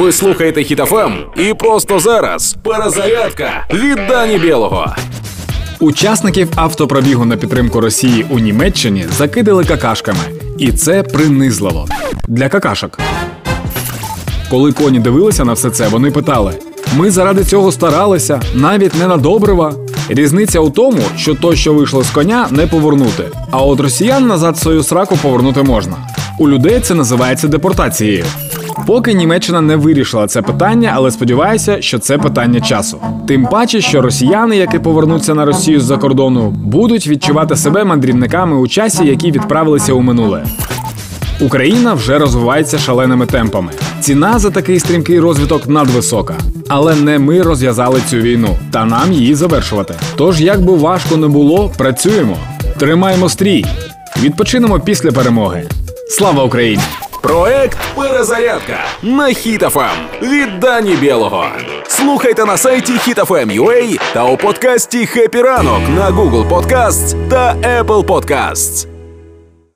Ви слухаєте Хітофем і просто зараз перезарядка від Дані Білого. Учасників автопробігу на підтримку Росії у Німеччині закидали какашками, і це принизливо для какашок. Коли коні дивилися на все це, вони питали: ми заради цього старалися, навіть не на добрива. Різниця у тому, що то, що вийшло з коня, не повернути. А от росіян назад свою сраку повернути можна. У людей це називається депортацією. Поки Німеччина не вирішила це питання, але сподіваюся, що це питання часу. Тим паче, що росіяни, які повернуться на Росію з-за кордону, будуть відчувати себе мандрівниками у часі, які відправилися у минуле. Україна вже розвивається шаленими темпами. Ціна за такий стрімкий розвиток надвисока. Але не ми розв'язали цю війну, та нам її завершувати. Тож, як би важко не було, працюємо, тримаємо стрій, відпочинемо після перемоги. Слава Україні! Проект Перезарядка на Хітофем від Дані Білого. Слухайте на сайті HitFM.ua та у подкасті «Хеппі ранок» на Google Podcasts та Apple Podcasts.